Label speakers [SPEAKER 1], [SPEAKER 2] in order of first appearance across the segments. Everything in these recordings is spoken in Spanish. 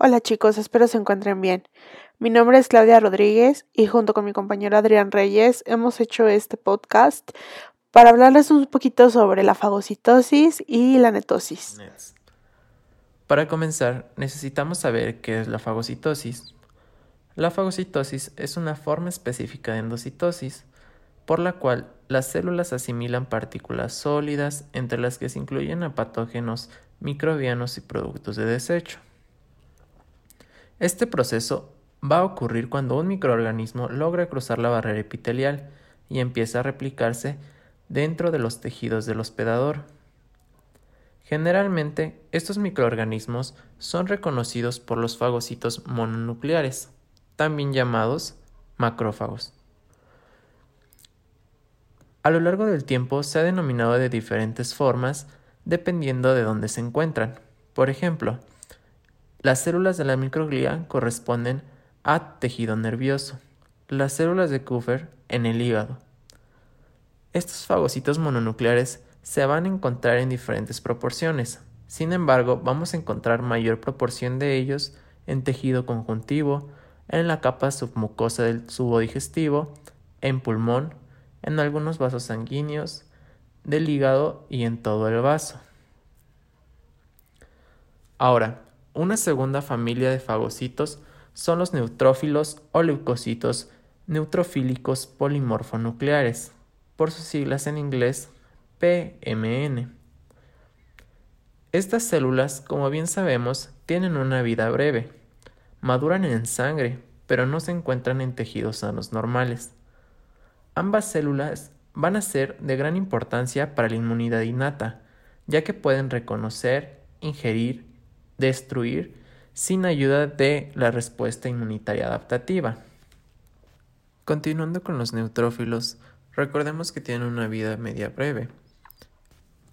[SPEAKER 1] Hola chicos, espero se encuentren bien. Mi nombre es Claudia Rodríguez y junto con mi compañero Adrián Reyes hemos hecho este podcast para hablarles un poquito sobre la fagocitosis y la netosis.
[SPEAKER 2] Para comenzar, necesitamos saber qué es la fagocitosis. La fagocitosis es una forma específica de endocitosis, por la cual las células asimilan partículas sólidas entre las que se incluyen a patógenos, microbianos y productos de desecho. Este proceso va a ocurrir cuando un microorganismo logra cruzar la barrera epitelial y empieza a replicarse dentro de los tejidos del hospedador. Generalmente, estos microorganismos son reconocidos por los fagocitos mononucleares, también llamados macrófagos. A lo largo del tiempo se ha denominado de diferentes formas dependiendo de dónde se encuentran. Por ejemplo, las células de la microglía corresponden a tejido nervioso, las células de Kupfer en el hígado. Estos fagocitos mononucleares se van a encontrar en diferentes proporciones. Sin embargo, vamos a encontrar mayor proporción de ellos en tejido conjuntivo, en la capa submucosa del tubo digestivo, en pulmón, en algunos vasos sanguíneos, del hígado y en todo el vaso. Ahora, una segunda familia de fagocitos son los neutrófilos o leucocitos neutrofílicos polimorfonucleares, por sus siglas en inglés PMN. Estas células, como bien sabemos, tienen una vida breve. Maduran en sangre, pero no se encuentran en tejidos sanos normales. Ambas células van a ser de gran importancia para la inmunidad innata, ya que pueden reconocer, ingerir destruir sin ayuda de la respuesta inmunitaria adaptativa. Continuando con los neutrófilos, recordemos que tienen una vida media breve.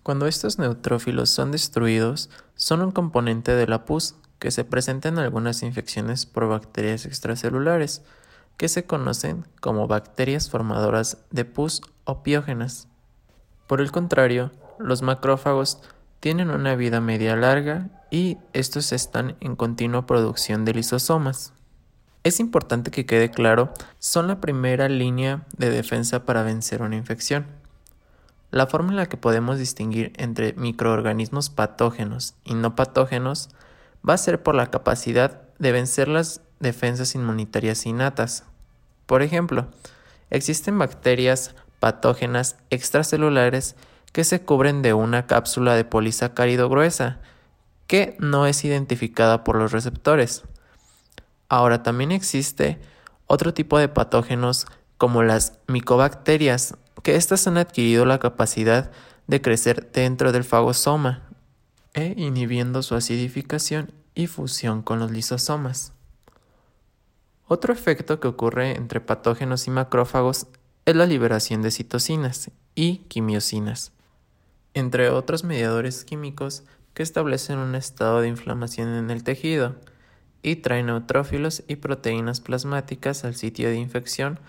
[SPEAKER 2] Cuando estos neutrófilos son destruidos, son un componente de la pus que se presenta en algunas infecciones por bacterias extracelulares, que se conocen como bacterias formadoras de pus o piógenas. Por el contrario, los macrófagos tienen una vida media larga y estos están en continua producción de lisosomas. Es importante que quede claro, son la primera línea de defensa para vencer una infección. La forma en la que podemos distinguir entre microorganismos patógenos y no patógenos va a ser por la capacidad de vencer las defensas inmunitarias innatas. Por ejemplo, existen bacterias patógenas extracelulares que se cubren de una cápsula de polisacárido gruesa, que no es identificada por los receptores. Ahora también existe otro tipo de patógenos como las micobacterias, que éstas han adquirido la capacidad de crecer dentro del fagosoma e inhibiendo su acidificación y fusión con los lisosomas. Otro efecto que ocurre entre patógenos y macrófagos es la liberación de citocinas y quimiosinas entre otros mediadores químicos que establecen un estado de inflamación en el tejido y traen neutrófilos y proteínas plasmáticas al sitio de infección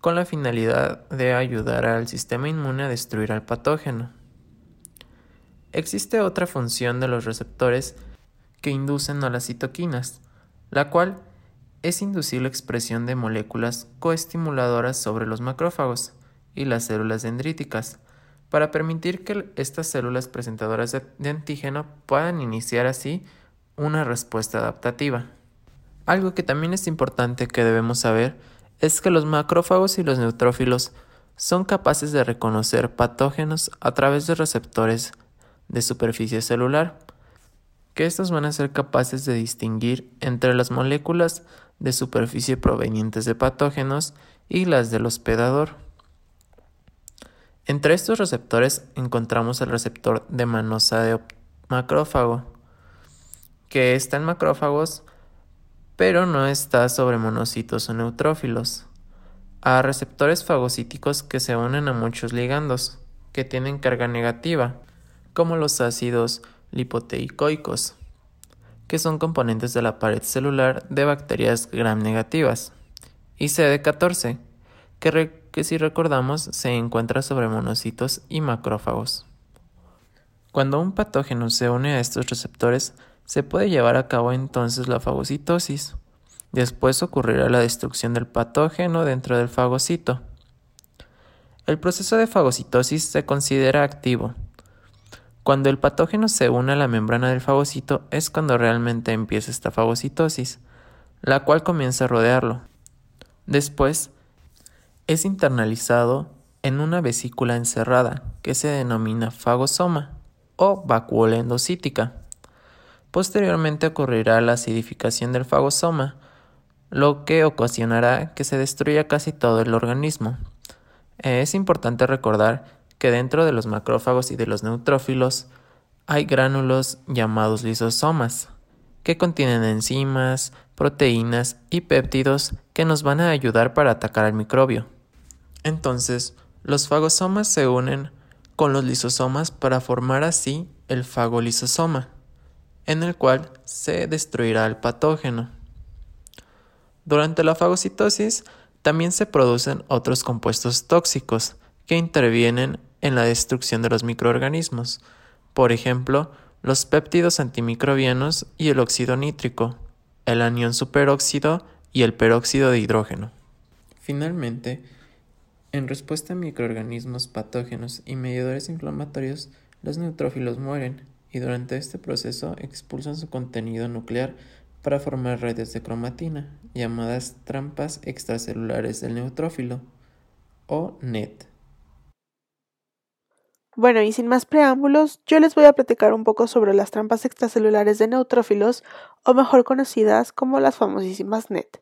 [SPEAKER 2] con la finalidad de ayudar al sistema inmune a destruir al patógeno. Existe otra función de los receptores que inducen a las citoquinas, la cual es inducir la expresión de moléculas coestimuladoras sobre los macrófagos y las células dendríticas, para permitir que estas células presentadoras de antígeno puedan iniciar así una respuesta adaptativa. Algo que también es importante que debemos saber es que los macrófagos y los neutrófilos son capaces de reconocer patógenos a través de receptores de superficie celular, que estos van a ser capaces de distinguir entre las moléculas de superficie provenientes de patógenos y las del hospedador. Entre estos receptores encontramos el receptor de manosa de macrófago, que está en macrófagos, pero no está sobre monocitos o neutrófilos. A receptores fagocíticos que se unen a muchos ligandos, que tienen carga negativa, como los ácidos lipoteicoicos, que son componentes de la pared celular de bacterias gram negativas, y CD14, que, si recordamos se encuentra sobre monocitos y macrófagos. Cuando un patógeno se une a estos receptores, Se puede llevar a cabo entonces la fagocitosis. Después ocurrirá la destrucción del patógeno dentro del fagocito. El proceso de fagocitosis se considera activo. Cuando el patógeno se une a la membrana del fagocito es cuando realmente empieza esta fagocitosis, la cual comienza a rodearlo. Después, es internalizado en una vesícula encerrada que se denomina fagosoma o vacuola endocítica. Posteriormente ocurrirá la acidificación del fagosoma, lo que ocasionará que se destruya casi todo el organismo. Es importante recordar que dentro de los macrófagos y de los neutrófilos hay gránulos llamados lisosomas, que contienen enzimas, proteínas y péptidos que nos van a ayudar para atacar al microbio. Entonces, los fagosomas se unen con los lisosomas para formar así el fagolisosoma, en el cual se destruirá el patógeno. Durante la fagocitosis también se producen otros compuestos tóxicos que intervienen en la destrucción de los microorganismos, por ejemplo, los péptidos antimicrobianos y el óxido nítrico, el anión superóxido y el peróxido de hidrógeno. Finalmente, en respuesta a microorganismos patógenos y mediadores inflamatorios, los neutrófilos mueren y durante este proceso expulsan su contenido nuclear para formar redes de cromatina, llamadas trampas extracelulares del neutrófilo, o NET.
[SPEAKER 1] Bueno, y sin más preámbulos, yo les voy a platicar un poco sobre las trampas extracelulares de neutrófilos, o mejor conocidas como las famosísimas NET.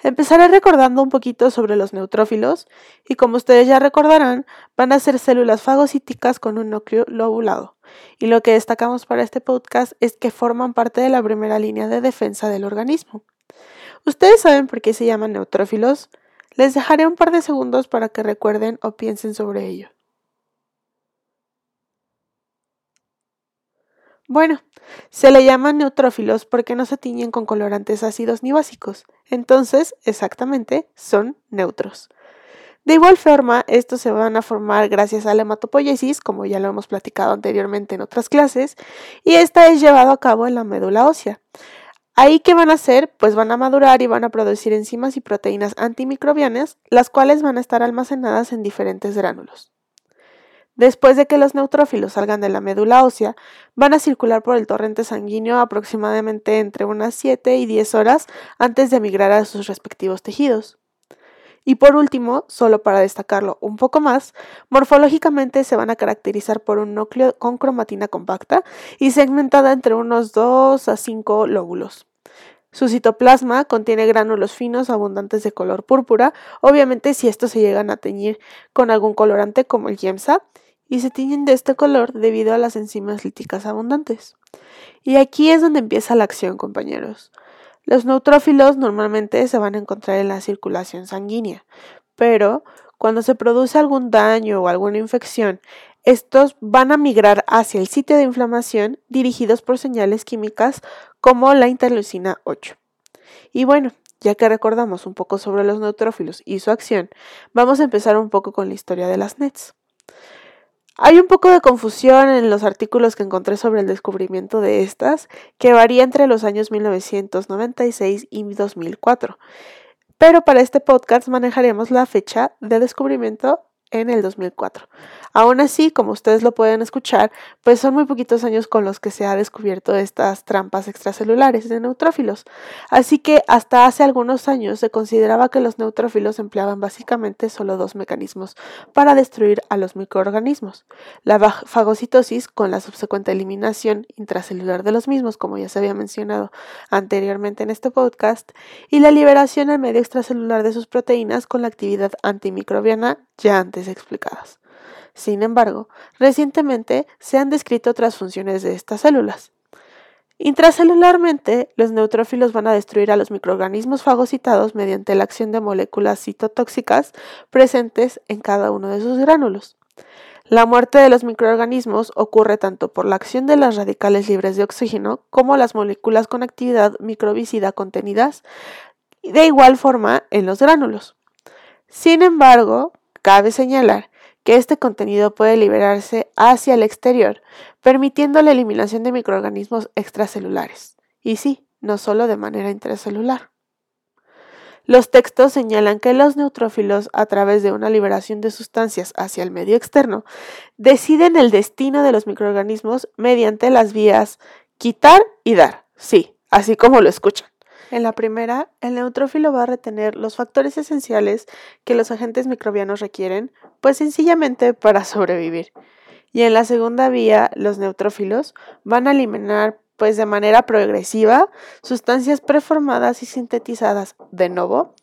[SPEAKER 1] Empezaré recordando un poquito sobre los neutrófilos, y como ustedes ya recordarán, van a ser células fagocíticas con un núcleo lobulado. Y lo que destacamos para este podcast es que forman parte de la primera línea de defensa del organismo. ¿Ustedes saben por qué se llaman neutrófilos? Les dejaré un par de segundos para que recuerden o piensen sobre ello. Bueno, se le llaman neutrófilos porque no se tiñen con colorantes ácidos ni básicos, entonces, exactamente, son neutros. De igual forma, estos se van a formar gracias a la hematopoiesis, como ya lo hemos platicado anteriormente en otras clases, y esta es llevada a cabo en la médula ósea. Ahí qué van a hacer, pues van a madurar y van a producir enzimas y proteínas antimicrobianas, las cuales van a estar almacenadas en diferentes gránulos. Después de que los neutrófilos salgan de la médula ósea, van a circular por el torrente sanguíneo aproximadamente entre unas 7 y 10 horas antes de migrar a sus respectivos tejidos. Y por último, solo para destacarlo un poco más, morfológicamente se van a caracterizar por un núcleo con cromatina compacta y segmentada entre unos 2 a 5 lóbulos. Su citoplasma contiene gránulos finos abundantes de color púrpura, obviamente si estos se llegan a teñir con algún colorante como el yemsa, y se tiñen de este color debido a las enzimas líticas abundantes. Y aquí es donde empieza la acción, compañeros. Los neutrófilos normalmente se van a encontrar en la circulación sanguínea, pero cuando se produce algún daño o alguna infección, estos van a migrar hacia el sitio de inflamación dirigidos por señales químicas como la interleucina 8. Y bueno, ya que recordamos un poco sobre los neutrófilos y su acción, vamos a empezar un poco con la historia de las NETs. Hay un poco de confusión en los artículos que encontré sobre el descubrimiento de estas, que varía entre los años 1996 y 2004. Pero para este podcast manejaremos la fecha de descubrimiento en el 2004. Aún así, como ustedes lo pueden escuchar, pues son muy poquitos años con los que se ha descubierto estas trampas extracelulares de neutrófilos. Así que hasta hace algunos años se consideraba que los neutrófilos empleaban básicamente solo dos mecanismos para destruir a los microorganismos. La fagocitosis con la subsecuente eliminación intracelular de los mismos, como ya se había mencionado anteriormente en este podcast, y la liberación al medio extracelular de sus proteínas con la actividad antimicrobiana ya antes explicadas. Sin embargo, recientemente se han descrito otras funciones de estas células. Intracelularmente, los neutrófilos van a destruir a los microorganismos fagocitados mediante la acción de moléculas citotóxicas presentes en cada uno de sus gránulos. La muerte de los microorganismos ocurre tanto por la acción de las radicales libres de oxígeno como las moléculas con actividad microbicida contenidas de igual forma en los gránulos. Sin embargo, cabe señalar que este contenido puede liberarse hacia el exterior, permitiendo la eliminación de microorganismos extracelulares. Y sí, no solo de manera intracelular. Los textos señalan que los neutrófilos, a través de una liberación de sustancias hacia el medio externo, deciden el destino de los microorganismos mediante las vías quitar y dar. Sí, así como lo escuchan. En la primera, el neutrófilo va a retener los factores esenciales que los agentes microbianos requieren, pues sencillamente para sobrevivir. Y en la segunda vía, los neutrófilos van a eliminar pues de manera progresiva sustancias preformadas y sintetizadas de nuevo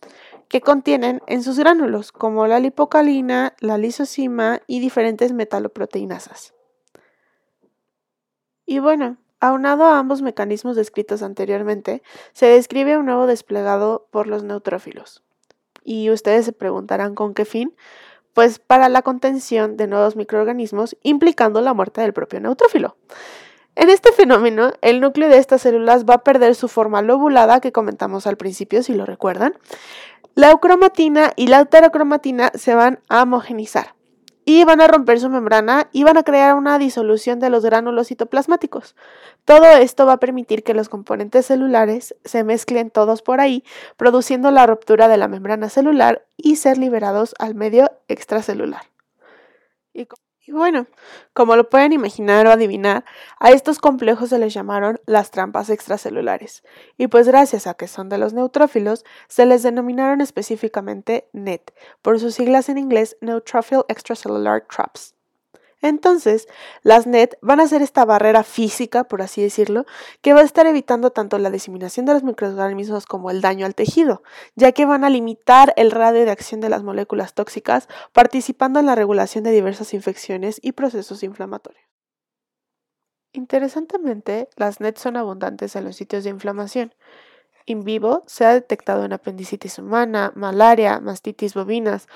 [SPEAKER 1] que contienen en sus gránulos, como la lipocalina, la lisocima y diferentes metaloproteinasas. Y bueno, aunado a ambos mecanismos descritos anteriormente, se describe un nuevo desplegado por los neutrófilos. Y ustedes se preguntarán con qué fin, pues para la contención de nuevos microorganismos implicando la muerte del propio neutrófilo. En este fenómeno, el núcleo de estas células va a perder su forma lobulada que comentamos al principio, si lo recuerdan. La eucromatina y la heterocromatina se van a homogenizar y van a romper su membrana y van a crear una disolución de los gránulos citoplasmáticos. Todo esto va a permitir que los componentes celulares se mezclen todos por ahí, produciendo la ruptura de la membrana celular y ser liberados al medio extracelular. Bueno, como lo pueden imaginar o adivinar, a estos complejos se les llamaron las trampas extracelulares. Y pues gracias a que son de los neutrófilos, se les denominaron específicamente NET, por sus siglas en inglés Neutrophil Extracellular Traps. Entonces, las NET van a ser esta barrera física, por así decirlo, que va a estar evitando tanto la diseminación de los microorganismos como el daño al tejido, ya que van a limitar el radio de acción de las moléculas tóxicas, participando en la regulación de diversas infecciones y procesos inflamatorios. Interesantemente, las NET son abundantes en los sitios de inflamación. In vivo se ha detectado en apendicitis humana, malaria, mastitis bovinas,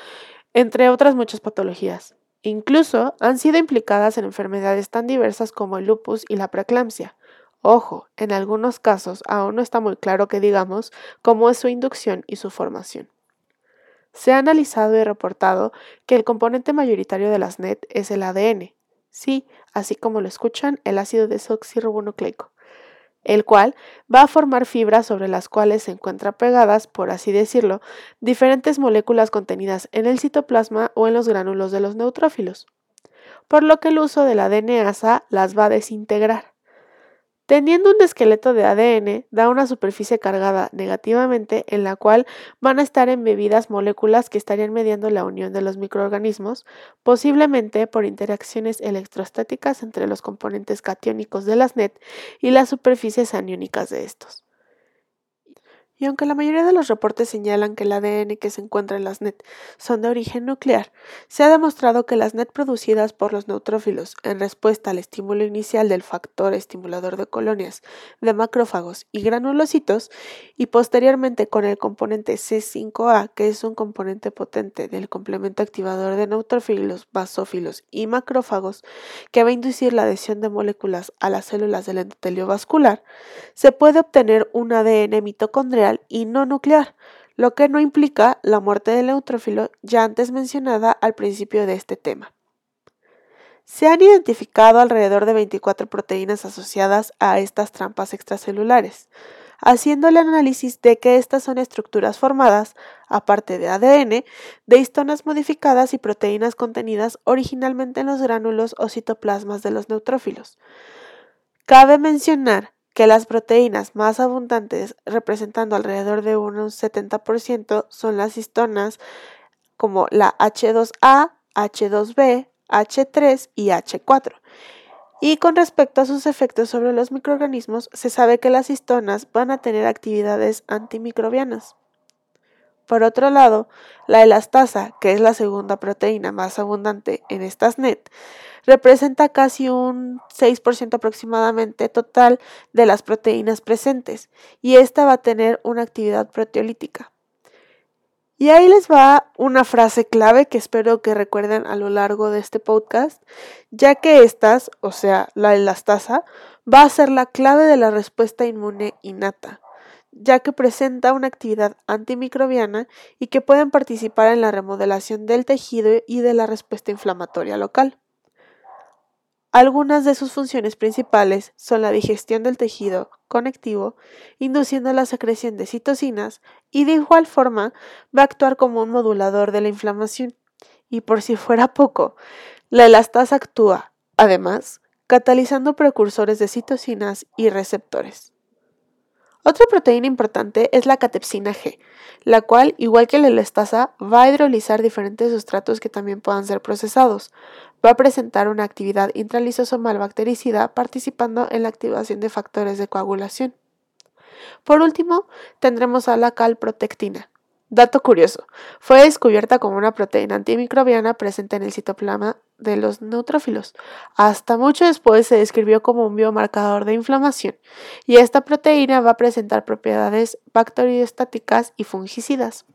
[SPEAKER 1] entre otras muchas patologías. Incluso han sido implicadas en enfermedades tan diversas como el lupus y la preeclampsia. Ojo, en algunos casos aún no está muy claro que digamos cómo es su inducción y su formación. Se ha analizado y reportado que el componente mayoritario de las NET es el ADN. Sí, así como lo escuchan, el ácido desoxirribonucleico el cual va a formar fibras sobre las cuales se encuentran pegadas, por así decirlo, diferentes moléculas contenidas en el citoplasma o en los gránulos de los neutrófilos, por lo que el uso de la DNasa las va a desintegrar. Teniendo un esqueleto de ADN, da una superficie cargada negativamente en la cual van a estar embebidas moléculas que estarían mediando la unión de los microorganismos, posiblemente por interacciones electrostáticas entre los componentes catiónicos de las NET y las superficies aniónicas de estos. Y aunque la mayoría de los reportes señalan que el ADN que se encuentra en las NET son de origen nuclear, se ha demostrado que las NET producidas por los neutrófilos en respuesta al estímulo inicial del factor estimulador de colonias de macrófagos y granulocitos y posteriormente con el componente C5A, que es un componente potente del complemento activador de neutrófilos, basófilos y macrófagos que va a inducir la adhesión de moléculas a las células del endotelio vascular, se puede obtener un ADN mitocondrial y no nuclear, lo que no implica la muerte del neutrófilo ya antes mencionada al principio de este tema. Se han identificado alrededor de 24 proteínas asociadas a estas trampas extracelulares, haciendo el análisis de que estas son estructuras formadas, aparte de ADN, de histonas modificadas y proteínas contenidas originalmente en los gránulos o citoplasmas de los neutrófilos. Cabe mencionar que las proteínas más abundantes, representando alrededor de un 70%, son las histonas como la H2A, H2B, H3 y H4. Y con respecto a sus efectos sobre los microorganismos, se sabe que las histonas van a tener actividades antimicrobianas. Por otro lado, la elastasa, que es la segunda proteína más abundante en estas NET, representa casi un 6% aproximadamente total de las proteínas presentes y esta va a tener una actividad proteolítica. Y ahí les va una frase clave que espero que recuerden a lo largo de este podcast, ya que estas, o sea, la elastasa, va a ser la clave de la respuesta inmune innata, ya que presenta una actividad antimicrobiana y que pueden participar en la remodelación del tejido y de la respuesta inflamatoria local. Algunas de sus funciones principales son la digestión del tejido conectivo, induciendo la secreción de citocinas y de igual forma va a actuar como un modulador de la inflamación. Y por si fuera poco, la elastasa actúa, además, catalizando precursores de citocinas y receptores. Otra proteína importante es la catepsina G, la cual, igual que la elastasa, va a hidrolizar diferentes sustratos que también puedan ser procesados. Va a presentar una actividad intralisosomal bactericida participando en la activación de factores de coagulación. Por último, tendremos a la calprotectina, Dato curioso, fue descubierta como una proteína antimicrobiana presente en el citoplasma de los neutrófilos. Hasta mucho después se describió como un biomarcador de inflamación, y esta proteína va a presentar propiedades bacteriostáticas y fungicidas.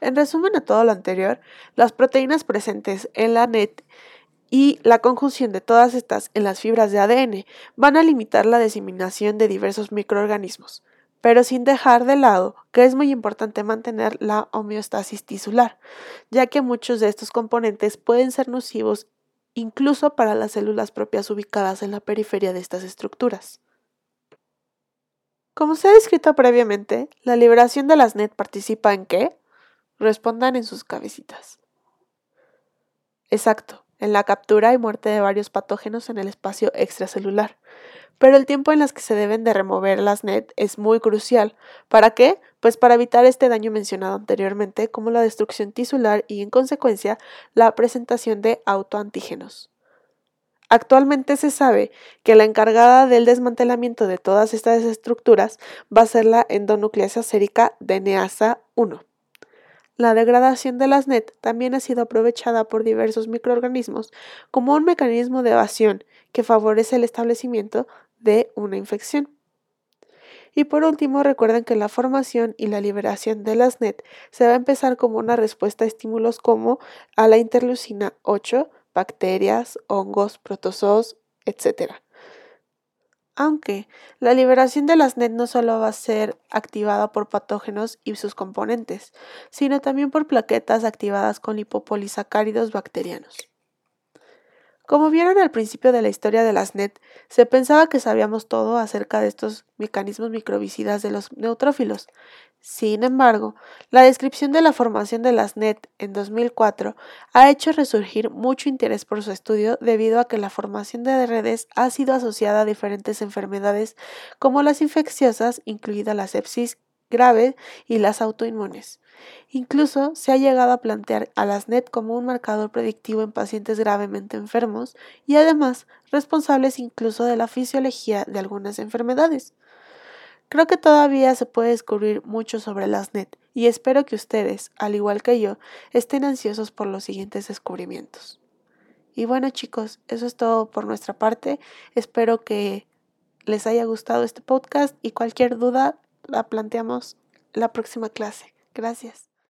[SPEAKER 1] En resumen a todo lo anterior, las proteínas presentes en la NET y la conjunción de todas estas en las fibras de ADN van a limitar la diseminación de diversos microorganismos pero sin dejar de lado que es muy importante mantener la homeostasis tisular, ya que muchos de estos componentes pueden ser nocivos incluso para las células propias ubicadas en la periferia de estas estructuras. Como se ha descrito previamente, la liberación de las NET participa en qué? Respondan en sus cabecitas. Exacto, en la captura y muerte de varios patógenos en el espacio extracelular, pero el tiempo en las que se deben de remover las NET es muy crucial. ¿Para qué? Pues para evitar este daño mencionado anteriormente, como la destrucción tisular y, en consecuencia, la presentación de autoantígenos. Actualmente se sabe que la encargada del desmantelamiento de todas estas estructuras va a ser la endonucleasa sérica DNasa 1. La degradación de las NET también ha sido aprovechada por diversos microorganismos como un mecanismo de evasión que favorece el establecimiento de una infección. Y por último, recuerden que la formación y la liberación de las NET se va a empezar como una respuesta a estímulos como a la interleucina 8, bacterias, hongos, protozoos, etc. Aunque la liberación de las NET no solo va a ser activada por patógenos y sus componentes, sino también por plaquetas activadas con lipopolisacáridos bacterianos. Como vieron al principio de la historia de las NET, se pensaba que sabíamos todo acerca de estos mecanismos microbicidas de los neutrófilos. Sin embargo, la descripción de la formación de las NET en 2004 ha hecho resurgir mucho interés por su estudio debido a que la formación de redes ha sido asociada a diferentes enfermedades como las infecciosas, incluida la sepsis grave y las autoinmunes. Incluso se ha llegado a plantear a las NET como un marcador predictivo en pacientes gravemente enfermos y además responsables incluso de la fisiología de algunas enfermedades. Creo que todavía se puede descubrir mucho sobre las NET y espero que ustedes, al igual que yo, estén ansiosos por los siguientes descubrimientos. Y bueno chicos, eso es todo por nuestra parte. Espero que les haya gustado este podcast y cualquier duda la planteamos la próxima clase. Gracias.